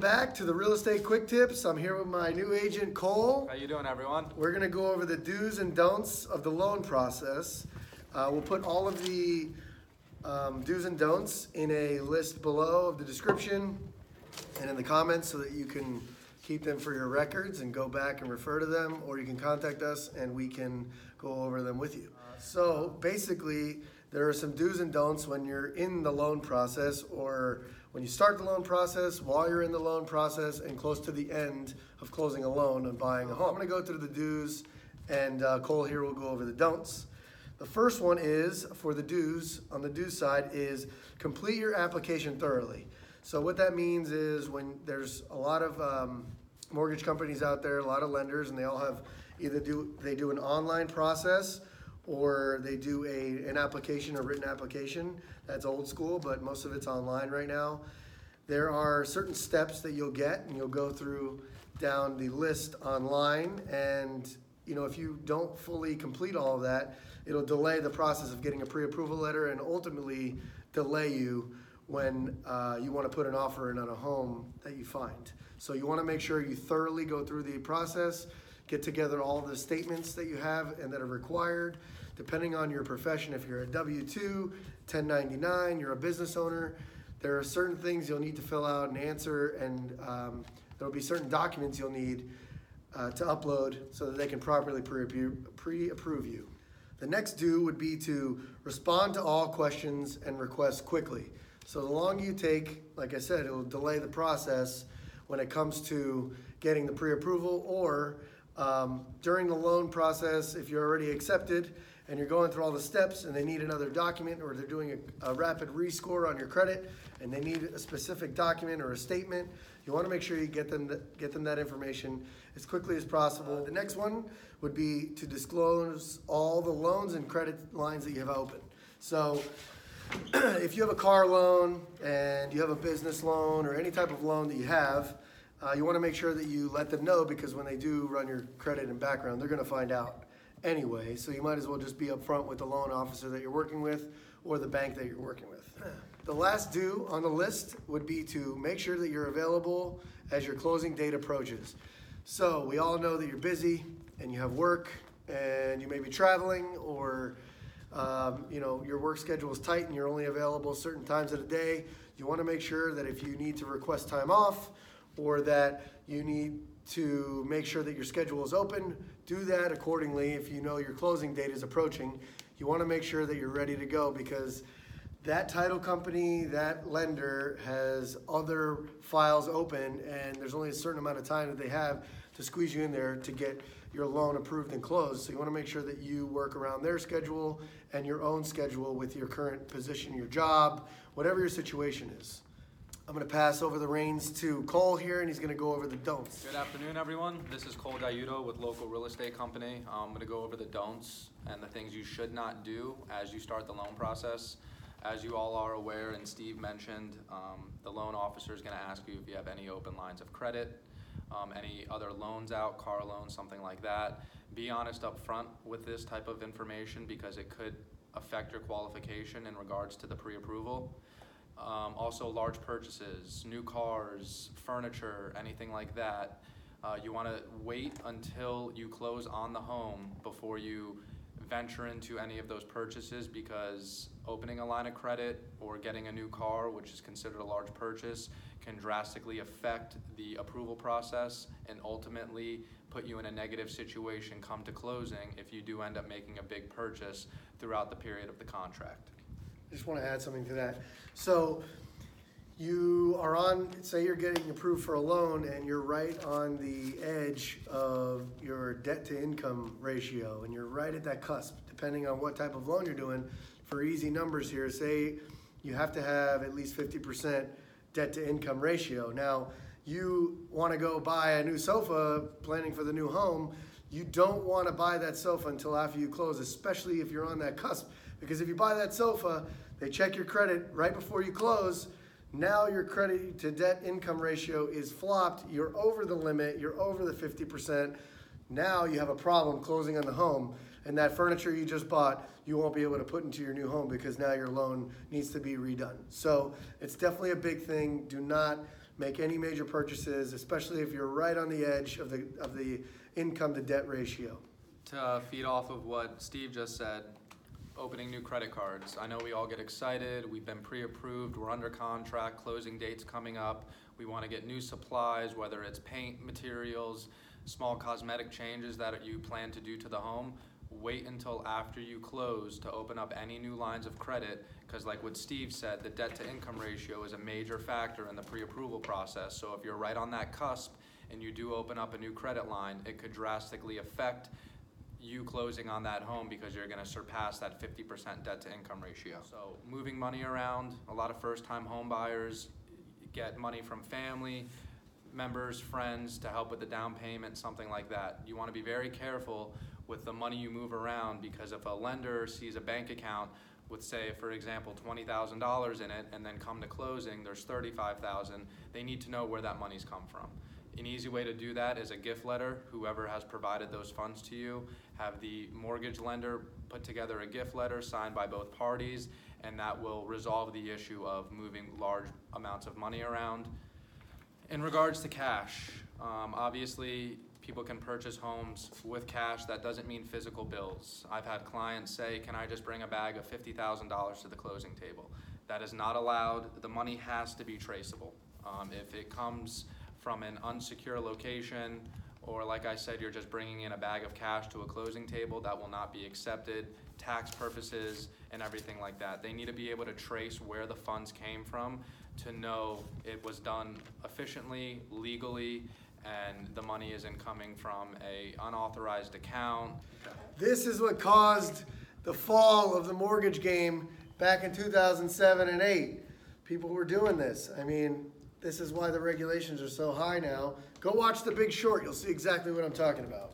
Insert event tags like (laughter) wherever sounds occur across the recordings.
back to the Real Estate Quick Tips. I'm here with my new agent, Cole. How you doing, everyone? We're gonna go over the do's and don'ts of the loan process. Uh, we'll put all of the um, do's and don'ts in a list below of the description and in the comments so that you can keep them for your records and go back and refer to them, or you can contact us and we can go over them with you. So basically, there are some do's and don'ts when you're in the loan process or when you start the loan process, while you're in the loan process, and close to the end of closing a loan and buying a home. I'm gonna go through the do's, and uh, Cole here will go over the don'ts. The first one is for the do's, on the do's side, is complete your application thoroughly. So what that means is when there's a lot of um, mortgage companies out there, a lot of lenders, and they all have either do they do an online process or they do a an application, a written application. That's old school, but most of it's online right now. There are certain steps that you'll get, and you'll go through down the list online. And you know, if you don't fully complete all of that, it'll delay the process of getting a pre-approval letter, and ultimately delay you when uh, you want to put an offer in on a home that you find. So you want to make sure you thoroughly go through the process, get together all the statements that you have and that are required. Depending on your profession, if you're a W 2, 1099, you're a business owner, there are certain things you'll need to fill out and answer, and um, there'll be certain documents you'll need uh, to upload so that they can properly pre approve you. The next do would be to respond to all questions and requests quickly. So the longer you take, like I said, it will delay the process when it comes to getting the pre-approval or um, during the loan process, if you're already accepted and you're going through all the steps and they need another document or they're doing a, a rapid rescore on your credit and they need a specific document or a statement, you want to make sure you get them th- get them that information as quickly as possible. The next one would be to disclose all the loans and credit lines that you have open. So (clears throat) if you have a car loan and you have a business loan or any type of loan that you have, uh, you want to make sure that you let them know because when they do run your credit and background, they're going to find out anyway. So you might as well just be upfront with the loan officer that you're working with or the bank that you're working with. The last do on the list would be to make sure that you're available as your closing date approaches. So we all know that you're busy and you have work and you may be traveling or um, you know your work schedule is tight and you're only available certain times of the day. You want to make sure that if you need to request time off or that you need to make sure that your schedule is open, do that accordingly. If you know your closing date is approaching, you want to make sure that you're ready to go because that title company, that lender has other files open, and there's only a certain amount of time that they have to squeeze you in there to get your loan approved and closed. So you want to make sure that you work around their schedule and your own schedule with your current position, your job, whatever your situation is. I'm going to pass over the reins to Cole here, and he's going to go over the don'ts. Good afternoon, everyone. This is Cole Gaiuto with Local Real Estate Company. I'm going to go over the don'ts and the things you should not do as you start the loan process. As you all are aware, and Steve mentioned, um, the loan officer is going to ask you if you have any open lines of credit, um, any other loans out, car loans, something like that. Be honest up front with this type of information because it could affect your qualification in regards to the pre-approval. Um, also, large purchases, new cars, furniture, anything like that. Uh, you want to wait until you close on the home before you venture into any of those purchases because opening a line of credit or getting a new car, which is considered a large purchase, can drastically affect the approval process and ultimately put you in a negative situation come to closing if you do end up making a big purchase throughout the period of the contract. I just want to add something to that. So you are on, say you're getting approved for a loan and you're right on the edge of your debt to income ratio and you're right at that cusp, depending on what type of loan you're doing. For easy numbers here, say you have to have at least 50% debt to income ratio. Now, you want to go buy a new sofa planning for the new home. You don't want to buy that sofa until after you close, especially if you're on that cusp because if you buy that sofa, they check your credit right before you close. Now your credit to debt income ratio is flopped. You're over the limit. You're over the 50%. Now you have a problem closing on the home. And that furniture you just bought, you won't be able to put into your new home because now your loan needs to be redone. So it's definitely a big thing. Do not make any major purchases, especially if you're right on the edge of the, of the income to debt ratio. To feed off of what Steve just said, opening new credit cards. I know we all get excited, we've been pre-approved, we're under contract, closing dates coming up. We wanna get new supplies, whether it's paint materials, small cosmetic changes that you plan to do to the home. Wait until after you close to open up any new lines of credit, cause like what Steve said, the debt to income ratio is a major factor in the pre-approval process. So if you're right on that cusp and you do open up a new credit line, it could drastically affect you closing on that home because you're gonna surpass that fifty percent debt to income ratio. So moving money around, a lot of first-time home buyers get money from family, members, friends to help with the down payment, something like that. You wanna be very careful with the money you move around because if a lender sees a bank account with say, for example, twenty thousand dollars in it and then come to closing, there's thirty-five thousand, they need to know where that money's come from. An easy way to do that is a gift letter, whoever has provided those funds to you, have the mortgage lender put together a gift letter signed by both parties, and that will resolve the issue of moving large amounts of money around. In regards to cash, um, obviously, people can purchase homes with cash, that doesn't mean physical bills. I've had clients say, can I just bring a bag of fifty thousand dollars to the closing table? That is not allowed, the money has to be traceable. Um, if it comes from an unsecure location, or like I said, you're just bringing in a bag of cash to a closing table, that will not be accepted, tax purposes and everything like that. They need to be able to trace where the funds came from to know it was done efficiently, legally, and the money isn't coming from a unauthorized account. This is what caused the fall of the mortgage game back in 2007 and 8. People were doing this. I mean, this is why the regulations are so high now. Go watch The Big Short, you'll see exactly what I'm talking about.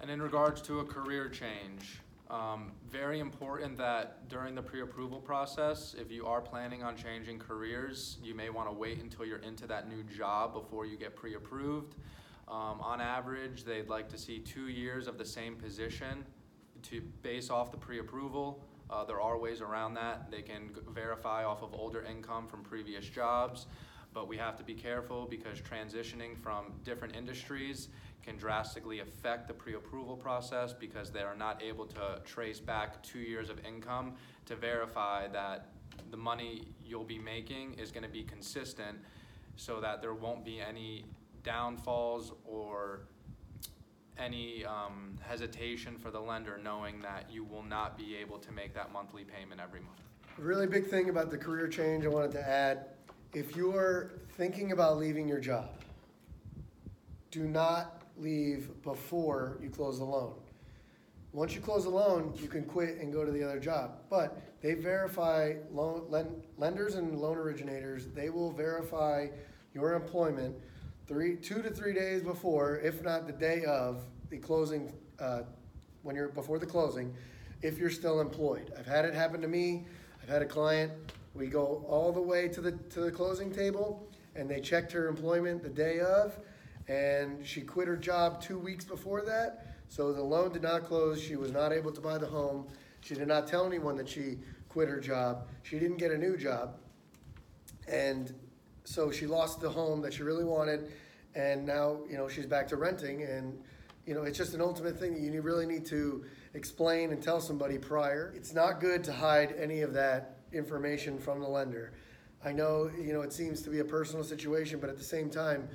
And in regards to a career change, um, very important that during the pre-approval process, if you are planning on changing careers, you may wanna wait until you're into that new job before you get pre-approved. Um, on average, they'd like to see two years of the same position to base off the pre-approval. Uh, there are ways around that. They can verify off of older income from previous jobs. But we have to be careful because transitioning from different industries can drastically affect the pre-approval process because they are not able to trace back two years of income to verify that the money you'll be making is gonna be consistent so that there won't be any downfalls or any um, hesitation for the lender knowing that you will not be able to make that monthly payment every month. Really big thing about the career change I wanted to add, if you're thinking about leaving your job, do not leave before you close the loan. Once you close the loan, you can quit and go to the other job. But they verify loan, len- lenders and loan originators, they will verify your employment three, two to three days before, if not the day of the closing, uh, when you're, before the closing, if you're still employed. I've had it happen to me. I've had a client, we go all the way to the, to the closing table, and they checked her employment the day of, and she quit her job two weeks before that. So the loan did not close. She was not able to buy the home. She did not tell anyone that she quit her job. She didn't get a new job. And so she lost the home that she really wanted. And now, you know, she's back to renting. And, you know, it's just an ultimate thing that you really need to explain and tell somebody prior. It's not good to hide any of that information from the lender. I know, you know, it seems to be a personal situation, but at the same time,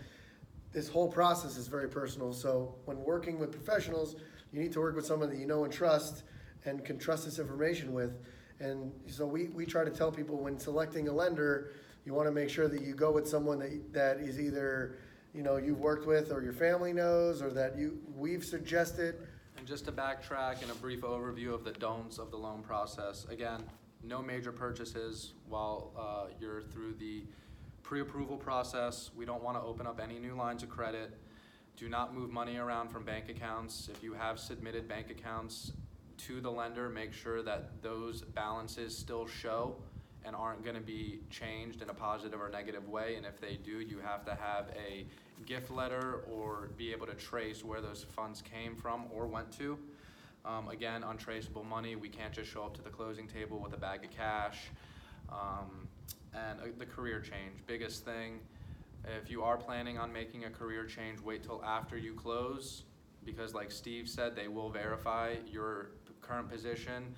this whole process is very personal. So when working with professionals, you need to work with someone that you know and trust and can trust this information with. And so we, we try to tell people when selecting a lender, you want to make sure that you go with someone that, that is either, you know, you've worked with or your family knows or that you, we've suggested. And just to backtrack and a brief overview of the don'ts of the loan process, again, no major purchases while uh, you're through the pre-approval process. We don't want to open up any new lines of credit. Do not move money around from bank accounts. If you have submitted bank accounts to the lender, make sure that those balances still show and aren't gonna be changed in a positive or negative way. And if they do, you have to have a gift letter or be able to trace where those funds came from or went to. Um, again, untraceable money, we can't just show up to the closing table with a bag of cash. Um, and uh, the career change, biggest thing, If you are planning on making a career change, wait till after you close, because like Steve said, they will verify your current position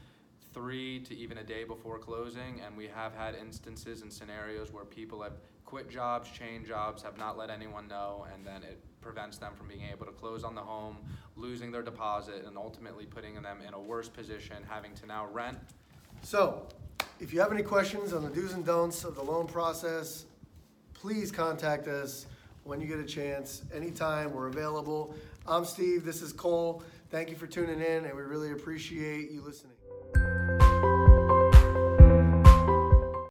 three to even a day before closing, and we have had instances and scenarios where people have quit jobs, change jobs, have not let anyone know, and then it prevents them from being able to close on the home, losing their deposit, and ultimately putting them in a worse position, having to now rent. So, if you have any questions on the do's and don'ts of the loan process, please contact us when you get a chance, anytime, we're available. I'm Steve, this is Cole. Thank you for tuning in, and we really appreciate you listening.